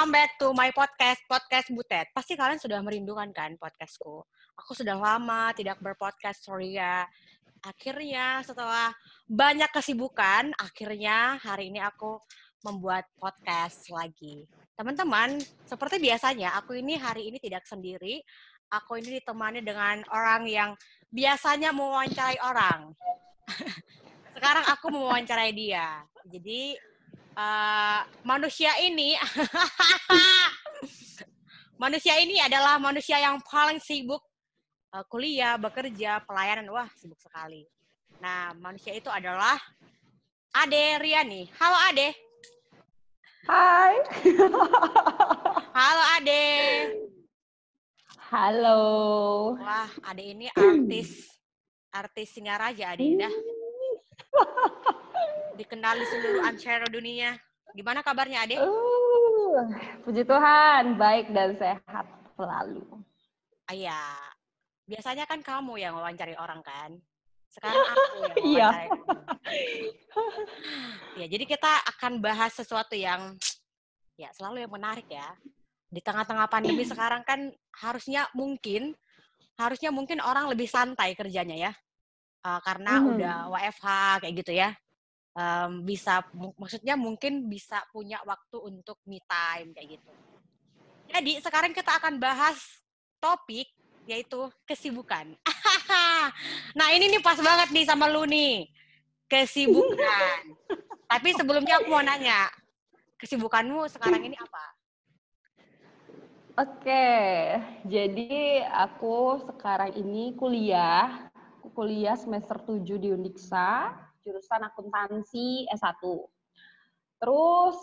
welcome back to my podcast, Podcast Butet. Pasti kalian sudah merindukan kan podcastku. Aku sudah lama tidak berpodcast, sorry ya. Akhirnya setelah banyak kesibukan, akhirnya hari ini aku membuat podcast lagi. Teman-teman, seperti biasanya, aku ini hari ini tidak sendiri. Aku ini ditemani dengan orang yang biasanya mewawancarai orang. Sekarang aku mewawancarai dia. Jadi uh, manusia ini manusia ini adalah manusia yang paling sibuk uh, kuliah, bekerja, pelayanan. Wah, sibuk sekali. Nah, manusia itu adalah Ade Riani. Halo Ade. Hai. Halo Ade. Halo. Wah, Ade ini artis artis Singaraja Ade dah dikenali seluruh ancero dunia. Gimana kabarnya, Ade? Uh, puji Tuhan, baik dan sehat selalu. Iya. Biasanya kan kamu yang wawancari orang kan? Sekarang aku yang Iya. ya, jadi kita akan bahas sesuatu yang ya selalu yang menarik ya. Di tengah-tengah pandemi sekarang kan harusnya mungkin harusnya mungkin orang lebih santai kerjanya ya. Uh, karena Mhm. udah WFH kayak gitu ya um, bisa maksudnya mungkin bisa punya waktu untuk me time kayak gitu. Jadi sekarang kita akan bahas topik yaitu kesibukan. nah ini nih pas banget nih sama lu nih kesibukan. Tapi sebelumnya aku mau nanya kesibukanmu sekarang ini apa? Oke, jadi aku sekarang ini kuliah, kuliah semester 7 di Undiksa, jurusan akuntansi S1. Terus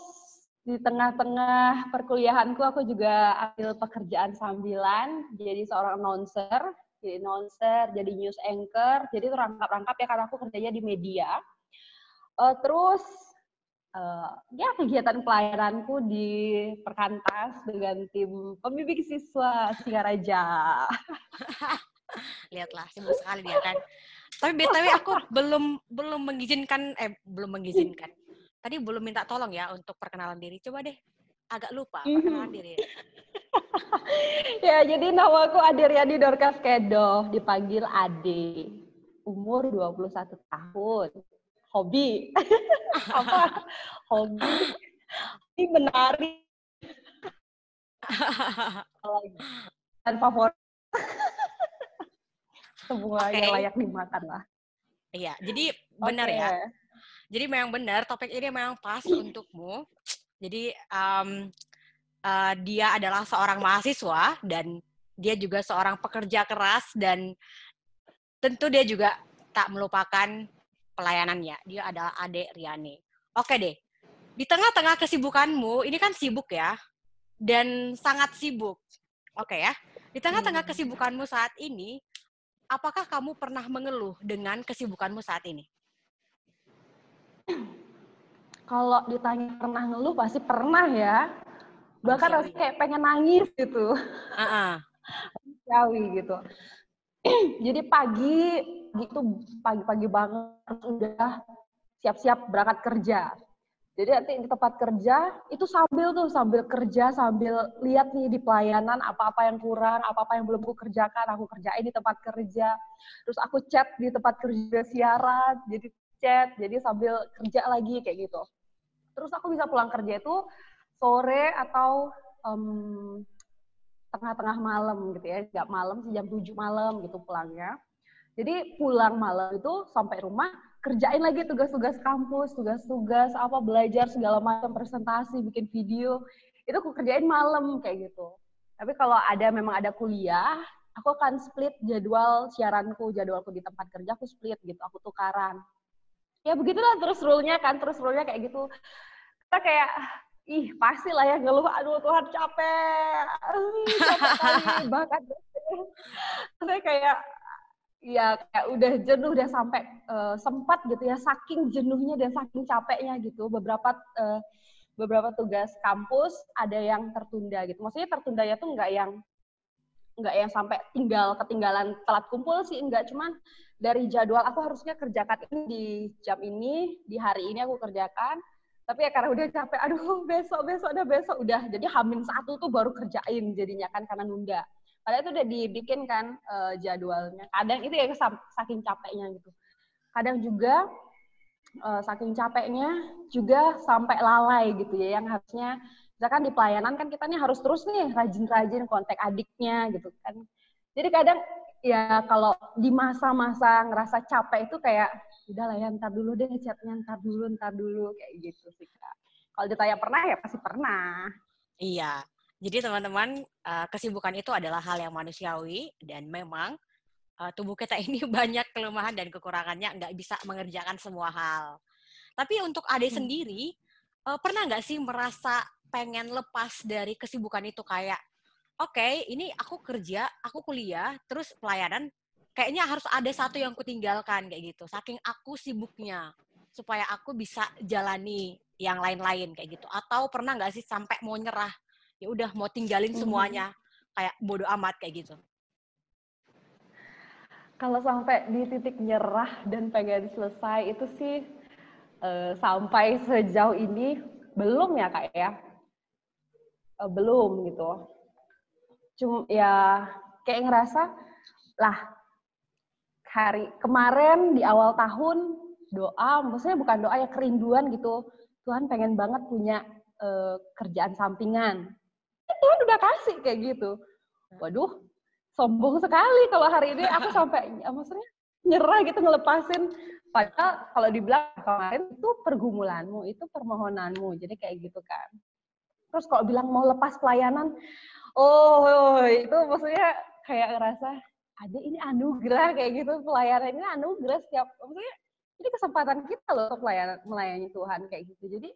di tengah-tengah perkuliahanku aku juga ambil pekerjaan sambilan jadi seorang announcer, jadi announcer, jadi news anchor, jadi rangkap-rangkap ya karena aku kerjanya di media. Uh, terus uh, ya kegiatan pelayananku di Perkantas dengan tim pembimbing siswa Singaraja. Lihatlah sibuk sekali dia kan. Tapi btw aku belum belum mengizinkan eh belum mengizinkan. Tadi belum minta tolong ya untuk perkenalan diri. Coba deh agak lupa perkenalan diri. ya, jadi namaku Ade Riani Dorcas Kedo, dipanggil Ade. Umur 21 tahun. Hobi. Apa? Hobi. Hobi menari. Dan favorit. Semuanya Oke. layak dimakan lah. Iya, jadi benar ya. Jadi memang benar topik ini memang pas untukmu. Jadi em, eh, dia adalah seorang mahasiswa dan dia juga seorang pekerja keras dan tentu dia juga tak melupakan pelayanannya. Dia adalah Ade Riani. Oke deh. Di tengah-tengah kesibukanmu, ini kan sibuk ya. Dan sangat sibuk. Oke ya. Di tengah-tengah Hmm. kesibukanmu saat ini, apakah kamu pernah mengeluh dengan kesibukanmu saat ini? Kalau ditanya pernah ngeluh pasti pernah ya. Bahkan rasanya kayak pengen nangis gitu. Heeh. Manusiawi gitu. Jadi pagi gitu pagi-pagi banget udah siap-siap berangkat kerja. Jadi nanti di tempat kerja itu sambil tuh sambil kerja sambil lihat nih di pelayanan apa-apa yang kurang, apa-apa yang belum aku kerjakan, aku kerjain di tempat kerja. Terus aku chat di tempat kerja siaran, jadi chat, jadi sambil kerja lagi kayak gitu. Terus aku bisa pulang kerja itu sore atau em, tengah-tengah malam gitu ya, nggak malam sih jam 7 malam gitu pulangnya. Jadi pulang malam itu sampai rumah kerjain lagi tugas-tugas kampus, tugas-tugas apa belajar segala macam presentasi, bikin video. Itu aku kerjain malam kayak gitu. Tapi kalau ada memang ada kuliah, aku akan split jadwal siaranku, jadwalku di tempat kerja aku split gitu, aku tukaran. Ya begitulah terus rule-nya kan, terus rule-nya kayak gitu. Kita kayak ih pasti lah ya ngeluh aduh Tuhan capek capek kali bahkan saya kayak ya kayak udah jenuh udah sampai eh, sempat gitu ya saking jenuhnya dan saking capeknya gitu beberapa eh, beberapa tugas kampus ada yang tertunda gitu. Maksudnya tertundanya tuh nggak yang nggak yang sampai tinggal ketinggalan telat kumpul sih enggak cuman dari jadwal aku harusnya kerjakan ini di jam ini di hari ini aku kerjakan. Tapi ya karena udah capek aduh besok besok udah besok udah. Jadi hamin satu tuh baru kerjain jadinya kan karena nunda padahal itu udah dibikin kan uh, jadwalnya. Kadang itu ya saking capeknya gitu. Kadang juga uh, saking capeknya juga sampai lalai gitu ya yang harusnya misalkan di pelayanan kan kita nih harus terus nih rajin-rajin kontak adiknya gitu kan. Jadi kadang ya kalau di masa-masa ngerasa capek itu kayak udah lah ya ntar dulu deh chatnya ntar dulu ntar dulu kayak gitu sih kak. Kalau ditanya pernah? Ya pasti pernah. Iya jadi teman-teman uh, kesibukan itu adalah hal yang manusiawi dan memang uh, tubuh kita ini banyak kelemahan dan kekurangannya nggak bisa mengerjakan semua hal tapi untuk Ade hmm. sendiri uh, pernah nggak sih merasa pengen lepas dari kesibukan itu kayak oke, okay, ini aku kerja, aku kuliah, terus pelayanan, kayaknya harus ada satu yang kutinggalkan kayak gitu. Saking aku sibuknya, supaya aku bisa jalani yang lain-lain kayak gitu. Atau pernah nggak sih sampai mau nyerah, ya udah mau tinggalin mhm. semuanya, kayak bodoh amat kayak gitu. Kalau sampai di titik nyerah dan pengen selesai itu sih uh, sampai sejauh ini belum ya kak ya, uh, belum gitu. Cuma ya kayak ngerasa lah hari kemarin di awal tahun doa maksudnya bukan doa ya kerinduan gitu. Tuhan pengen banget punya uh, kerjaan sampingan Tuhan udah kasih kayak gitu. Waduh sombong sekali kalau hari ini aku sampai ya, maksudnya nyerah gitu ngelepasin. Padahal kalau dibilang kemarin itu pergumulanmu itu permohonanmu jadi kayak gitu kan. Terus kalau bilang mau lepas pelayanan oh itu maksudnya kayak ngerasa ada ini anugerah kayak gitu pelayanan ini anugerah setiap maksudnya ini kesempatan kita loh untuk pelayanan melayani Tuhan kayak gitu. Jadi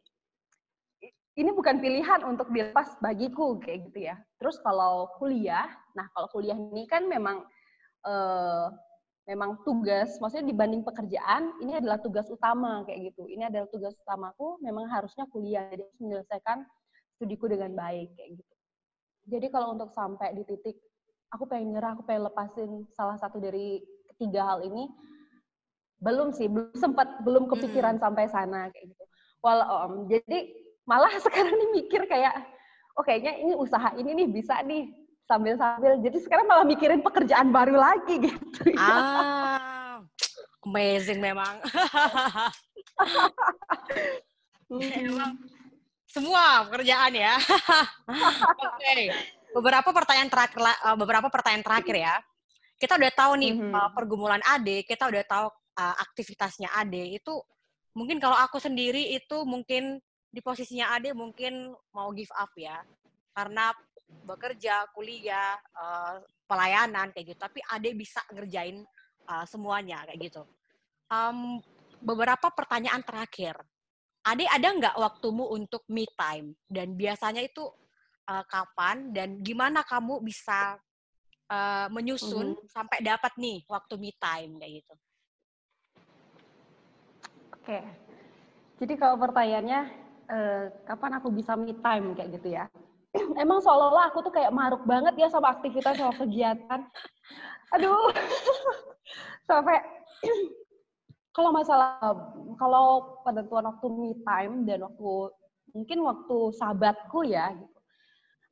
ini bukan pilihan untuk dilepas bagiku kayak gitu ya terus kalau kuliah nah kalau kuliah ini kan memang eh, memang tugas maksudnya dibanding pekerjaan ini adalah tugas utama kayak gitu ini adalah tugas utamaku memang harusnya kuliah jadi menyelesaikan studiku dengan baik kayak gitu jadi kalau untuk sampai di titik aku pengen nyerah, aku pengen lepasin salah satu dari ketiga hal ini, belum sih, belum sempat, belum kepikiran hmm. sampai sana kayak gitu. Well, um, jadi malah sekarang nih mikir kayak, oh kayaknya ini usaha ini nih bisa nih sambil-sambil. Jadi sekarang malah mikirin pekerjaan baru lagi gitu. Ah, amazing memang. Emang semua pekerjaan ya. Oke. Okay. Beberapa pertanyaan terakhir uh, beberapa pertanyaan terakhir ya. Kita udah tahu nih mm -hmm. pergumulan Ade, kita udah tahu uh, aktivitasnya Ade. Itu mungkin kalau aku sendiri itu mungkin di posisinya Ade mungkin mau give up ya. Karena bekerja, kuliah, uh, pelayanan kayak gitu. Tapi Ade bisa ngerjain uh, semuanya kayak gitu. Um, beberapa pertanyaan terakhir Ade ada nggak waktumu untuk me time? Dan biasanya itu uh, kapan dan gimana kamu bisa uh, menyusun mm-hmm. sampai dapat nih waktu me time kayak gitu? Oke, jadi kalau pertanyaannya uh, kapan aku bisa me time kayak gitu ya? Emang seolah-olah aku tuh kayak maruk banget ya sama aktivitas sama kegiatan. Aduh, sampai kalau masalah kalau penentuan waktu me time dan waktu mungkin waktu sahabatku ya gitu.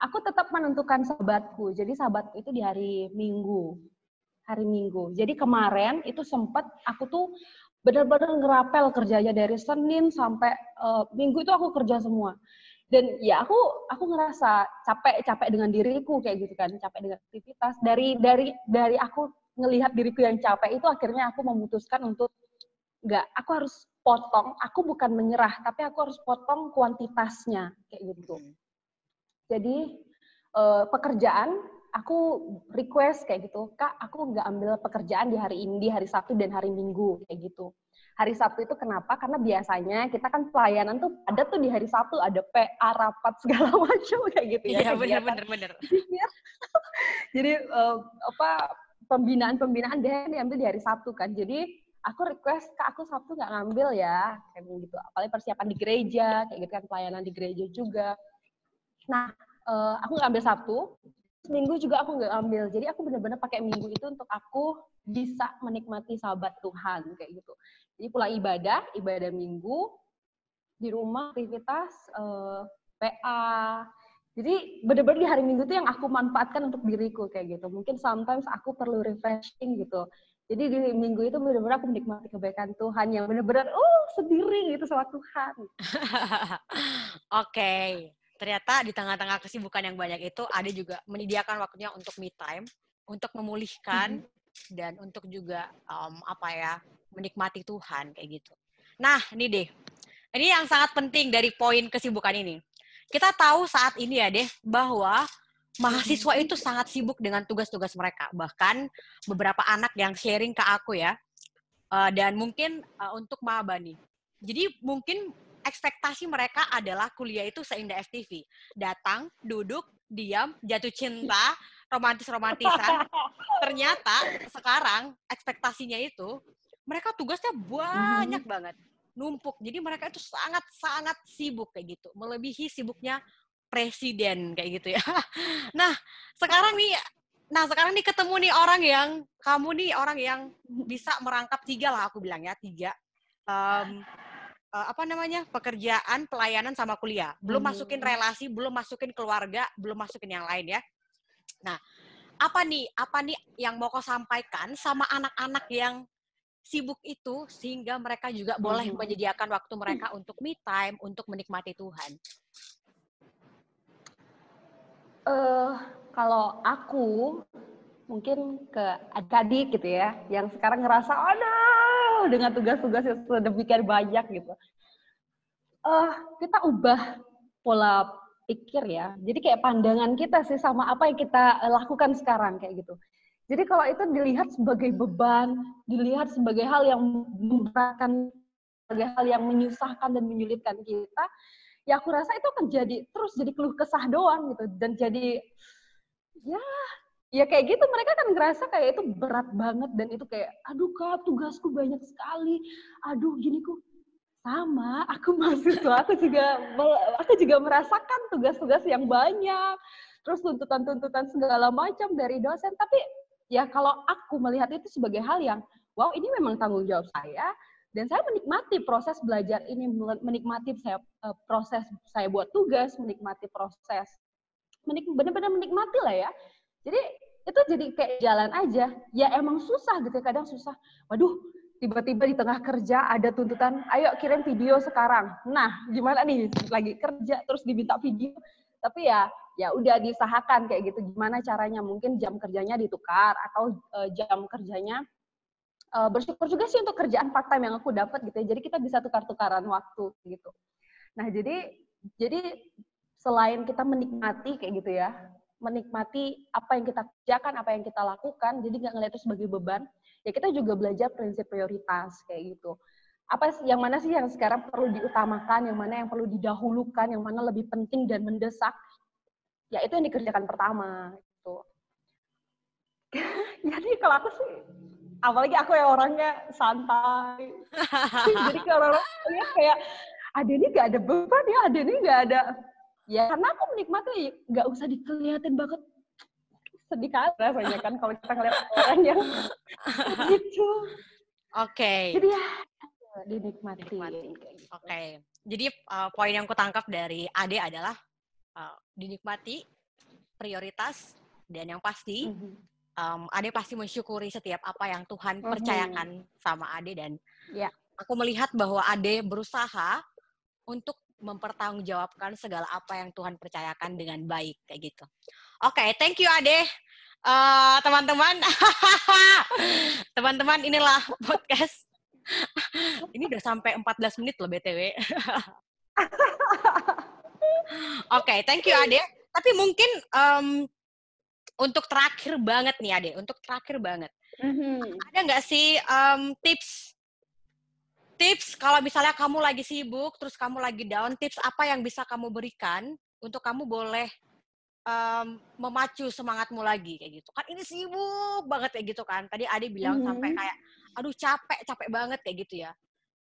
Aku tetap menentukan sahabatku. Jadi sahabat itu di hari Minggu. Hari Minggu. Jadi kemarin itu sempat aku tuh benar-benar ngerapel kerjanya dari Senin sampai uh, Minggu itu aku kerja semua. Dan ya aku aku ngerasa capek capek dengan diriku kayak gitu kan, capek dengan aktivitas. Dari dari dari aku ngelihat diriku yang capek itu akhirnya aku memutuskan untuk nggak aku harus potong aku bukan menyerah tapi aku harus potong kuantitasnya kayak gitu jadi uh, pekerjaan aku request kayak gitu kak aku nggak ambil pekerjaan di hari ini di hari Sabtu dan hari Minggu kayak gitu. Hari Sabtu itu kenapa? Karena biasanya kita kan pelayanan tuh ada tuh di hari Sabtu ada PA rapat segala macam kayak gitu ya iya benar benar benar jadi uh, apa pembinaan pembinaan dia diambil di hari Sabtu kan. Jadi aku request kak aku Sabtu nggak ngambil ya kayak gitu. Apalagi persiapan di gereja kayak gitu kan pelayanan di gereja juga. Nah uh, aku nggak ambil Sabtu minggu juga aku nggak ambil jadi aku benar-benar pakai minggu itu untuk aku bisa menikmati sahabat Tuhan kayak gitu jadi pulang ibadah ibadah minggu di rumah aktivitas uh, eh, PA. Jadi benar-benar di hari Minggu itu yang aku manfaatkan untuk diriku kayak gitu. Mungkin sometimes aku perlu refreshing gitu. Jadi di minggu itu benar-benar aku menikmati kebaikan Tuhan yang benar-benar oh sendiri gitu sama Tuhan. Oke. okay. Ternyata di tengah-tengah kesibukan yang banyak itu ada juga menyediakan waktunya untuk me time, untuk memulihkan mm -hmm. dan untuk juga um, apa ya, menikmati Tuhan kayak gitu. Nah, ini deh. Ini yang sangat penting dari poin kesibukan ini. Kita tahu saat ini ya deh bahwa mahasiswa itu sangat sibuk dengan tugas-tugas mereka. Bahkan beberapa anak yang sharing ke aku ya, uh, dan mungkin uh, untuk maba nih. Jadi mungkin ekspektasi mereka adalah kuliah itu seindah FTV. Datang, duduk, diam, jatuh cinta, romantis-romantisan. Ternyata sekarang ekspektasinya itu mereka tugasnya banyak mm -hmm. banget, numpuk. Jadi mereka itu sangat-sangat sibuk kayak gitu, melebihi sibuknya presiden kayak gitu ya. Nah, sekarang nih nah sekarang nih ketemu nih orang yang kamu nih orang yang bisa merangkap tiga lah aku bilang ya, tiga um, uh, apa namanya? pekerjaan, pelayanan sama kuliah. Belum hmm. masukin relasi, belum masukin keluarga, belum masukin yang lain ya. Nah, apa nih apa nih yang mau kau sampaikan sama anak-anak yang sibuk itu sehingga mereka juga boleh hmm. menyediakan waktu mereka untuk me time, untuk menikmati Tuhan uh, kalau aku mungkin ke adik-adik gitu ya, yang sekarang ngerasa, aduh, dengan tugas-tugas yang sedemikian banyak gitu. Uh, kita ubah pola pikir ya. Jadi kayak pandangan kita sih sama apa yang kita lakukan sekarang kayak gitu. Jadi kalau itu dilihat sebagai beban, dilihat sebagai hal yang memberatkan, sebagai hal yang menyusahkan dan menyulitkan kita, ya aku rasa itu akan jadi terus jadi keluh kesah doang gitu dan jadi ya ya kayak gitu mereka kan ngerasa kayak itu berat banget dan itu kayak aduh kak tugasku banyak sekali. Aduh gini kok. Sama aku mahasiswa aku juga aku juga merasakan tugas-tugas yang banyak terus tuntutan-tuntutan segala macam dari dosen. Tapi ya kalau aku melihat itu sebagai hal yang wow ini memang tanggung jawab saya dan saya menikmati proses belajar ini menikmati saya uh, proses saya buat tugas menikmati proses menik benar-benar menikmati lah ya jadi itu jadi kayak jalan aja. Ya emang susah gitu kadang susah. Waduh tiba-tiba di tengah kerja ada tuntutan ayo kirim video sekarang. Nah gimana nih? Lagi kerja terus diminta video. Tapi ya ya udah diusahakan kayak gitu. Gimana caranya? Mungkin jam kerjanya ditukar atau uh, jam kerjanya uh, bersyukur juga sih untuk kerjaan part time yang aku dapat gitu ya. Jadi kita bisa tukar-tukaran waktu gitu. Nah, jadi jadi selain kita menikmati kayak gitu ya, menikmati apa yang kita kerjakan, apa yang kita lakukan, jadi nggak ngeliat itu sebagai beban, ya kita juga belajar prinsip prioritas kayak gitu. Apa yang mana sih yang sekarang perlu diutamakan, yang mana yang perlu didahulukan, yang mana lebih penting dan mendesak, ya itu yang dikerjakan pertama gitu. jadi kalau aku sih apalagi aku yang orangnya santai jadi kayak orang-orang lihat kayak ada ini gak ada beban ya ada ini gak ada ya karena aku menikmati nggak usah dikeliatin banget sedih kan rasanya kan kalau kita ngeliat orang yang gitu oke okay. jadi ya dinikmati, dinikmati. oke okay. jadi uh, poin yang kutangkap dari Ade adalah uh, dinikmati prioritas dan yang pasti mm -hmm um, Ade pasti mensyukuri setiap apa yang Tuhan mm-hmm. percayakan sama Ade dan yeah. aku melihat bahwa Ade berusaha untuk mempertanggungjawabkan segala apa yang Tuhan percayakan dengan baik kayak gitu. Oke, okay, thank you Ade. Uh, teman-teman, teman-teman inilah podcast. Ini udah sampai 14 menit loh BTW. Oke, okay, thank you Ade. Tapi mungkin um, untuk terakhir banget nih Ade, untuk terakhir banget. Mm-hmm. Ada nggak sih um, tips tips kalau misalnya kamu lagi sibuk, terus kamu lagi down, tips apa yang bisa kamu berikan untuk kamu boleh um, memacu semangatmu lagi kayak gitu. Kan ini sibuk banget kayak gitu kan. Tadi Ade bilang mm-hmm. sampai kayak aduh capek, capek banget kayak gitu ya.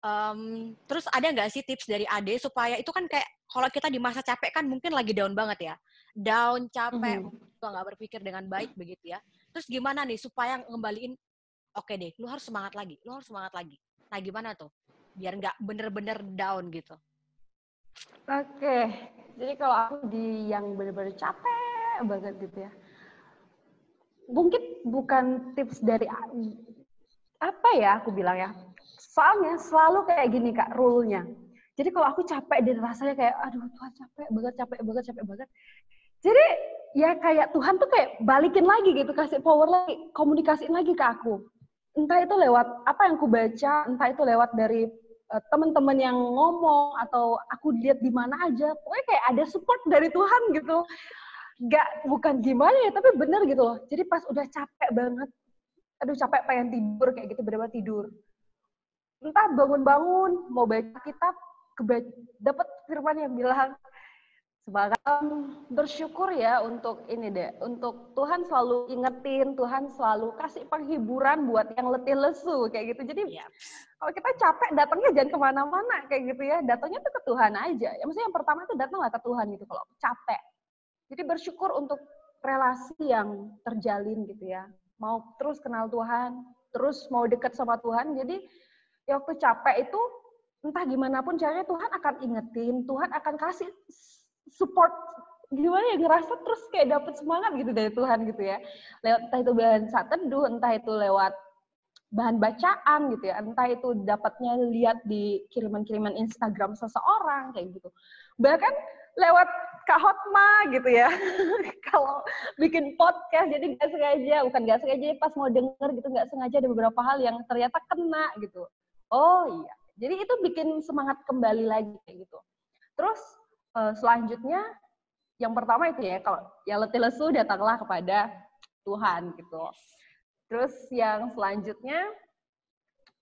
Um, terus ada nggak sih tips dari Ade supaya itu kan kayak kalau kita di masa capek kan mungkin lagi down banget ya, down capek, mm-hmm. nggak berpikir dengan baik begitu ya. Terus gimana nih supaya ngembaliin, oke okay deh, lu harus semangat lagi, lu harus semangat lagi. Nah gimana tuh, biar nggak bener-bener down gitu? Oke, jadi kalau aku di yang benar-benar capek banget gitu ya, mungkin bukan tips dari apa ya aku bilang ya. Soalnya selalu kayak gini kak, rule-nya. Jadi kalau aku capek dan rasanya kayak, aduh Tuhan capek banget, capek banget, capek banget. Jadi ya kayak Tuhan tuh kayak balikin lagi gitu, kasih power lagi, komunikasiin lagi ke aku. Entah itu lewat apa yang aku baca, entah itu lewat dari uh, teman-teman yang ngomong atau aku lihat di mana aja. Pokoknya kayak ada support dari Tuhan gitu. Gak bukan gimana ya, tapi bener gitu loh. Jadi pas udah capek banget, aduh capek pengen tidur kayak gitu, berapa tidur. Entah bangun-bangun, mau baca kitab, dapat firman yang bilang sebagai bersyukur ya untuk ini deh, untuk Tuhan selalu ingetin, Tuhan selalu kasih penghiburan buat yang letih lesu kayak gitu. Jadi yep. kalau kita capek datangnya jangan ke mana-mana kayak gitu ya, datangnya tuh ke Tuhan aja. Ya maksudnya yang pertama itu datanglah ke Tuhan gitu kalau capek. Jadi bersyukur untuk relasi yang terjalin gitu ya. Mau terus kenal Tuhan, terus mau dekat sama Tuhan. Jadi ya waktu capek itu entah gimana pun caranya Tuhan akan ingetin, Tuhan akan kasih support gimana ya ngerasa terus kayak dapet semangat gitu dari Tuhan gitu ya. Lewat entah itu bahan saat teduh, entah itu lewat bahan bacaan gitu ya, entah itu dapatnya lihat di kiriman-kiriman Instagram seseorang kayak gitu. Bahkan lewat Kak Hotma gitu ya. Kalau bikin podcast jadi nggak sengaja, bukan nggak sengaja pas mau denger gitu nggak sengaja ada beberapa hal yang ternyata kena gitu. Oh iya, jadi itu bikin semangat kembali lagi kayak gitu. Terus uh, selanjutnya yang pertama itu ya kalau yang letih lesu datanglah kepada Tuhan gitu. Terus yang selanjutnya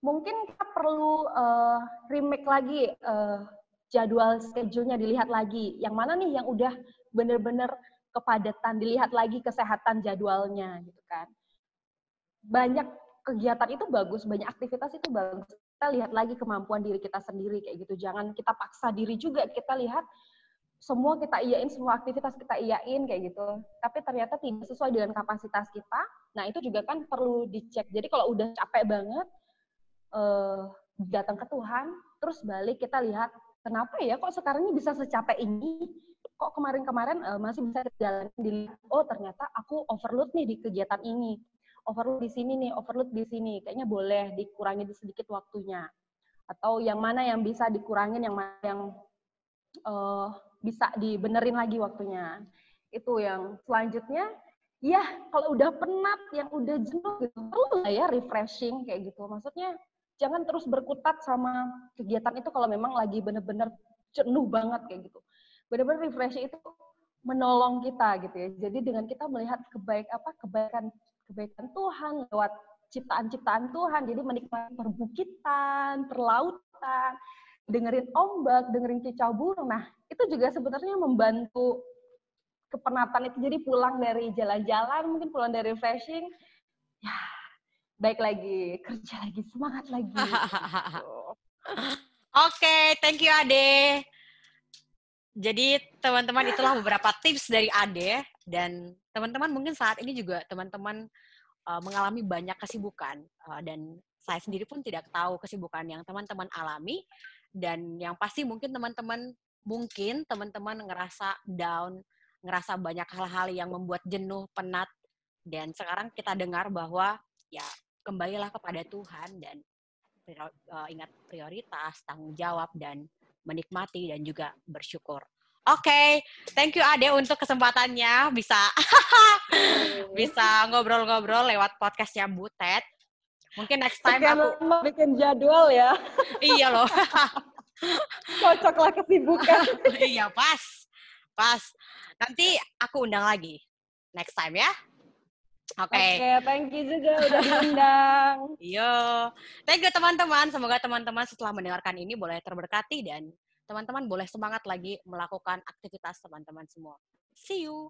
mungkin kita perlu uh, remake lagi uh, jadwal schedule-nya dilihat lagi. Yang mana nih yang udah bener-bener kepadatan, dilihat lagi kesehatan jadwalnya gitu kan. Banyak kegiatan itu bagus, banyak aktivitas itu bagus kita lihat lagi kemampuan diri kita sendiri kayak gitu. Jangan kita paksa diri juga. Kita lihat semua kita iyain, semua aktivitas kita iyain kayak gitu. Tapi ternyata tidak sesuai dengan kapasitas kita. Nah itu juga kan perlu dicek. Jadi kalau udah capek banget, uh, datang ke Tuhan, terus balik kita lihat kenapa ya kok sekarang ini bisa secapek ini? Kok kemarin-kemarin uh, masih bisa jalan di oh ternyata aku overload nih di kegiatan ini overload di sini nih, overload di sini. Kayaknya boleh dikurangi sedikit waktunya. Atau yang mana yang bisa dikurangin, yang mana yang uh, bisa dibenerin lagi waktunya. Itu yang selanjutnya, ya kalau udah penat, yang udah jenuh gitu, perlu lah ya refreshing kayak gitu. Maksudnya jangan terus berkutat sama kegiatan itu kalau memang lagi bener-bener jenuh banget kayak gitu. Bener-bener refreshing itu menolong kita gitu ya. Jadi dengan kita melihat kebaik apa kebaikan kebaikan Tuhan lewat ciptaan-ciptaan Tuhan. Jadi menikmati perbukitan, perlautan, dengerin ombak, dengerin kicau burung. Nah, itu juga sebenarnya membantu kepenatan itu. Jadi pulang dari jalan-jalan, mungkin pulang dari refreshing, ya baik lagi, kerja lagi, semangat lagi. Oke, okay, thank you Ade. Jadi teman-teman itulah beberapa tips dari Ade dan teman-teman mungkin saat ini juga teman-teman uh, mengalami banyak kesibukan uh, dan saya sendiri pun tidak tahu kesibukan yang teman-teman alami dan yang pasti mungkin teman-teman mungkin teman-teman ngerasa down, ngerasa banyak hal-hal yang membuat jenuh, penat dan sekarang kita dengar bahwa ya kembalilah kepada Tuhan dan uh, ingat prioritas, tanggung jawab dan menikmati dan juga bersyukur. Oke, okay. thank you Ade untuk kesempatannya bisa bisa ngobrol-ngobrol lewat podcastnya Butet. Mungkin next time Sekian aku bikin jadwal ya. iya loh. Cocoklah kesibukan. iya pas, pas. Nanti aku undang lagi next time ya. Oke. Okay. Oke, okay, thank you juga udah diundang. Yo, thank you teman-teman. Semoga teman-teman setelah mendengarkan ini boleh terberkati dan teman-teman boleh semangat lagi melakukan aktivitas teman-teman semua. See you.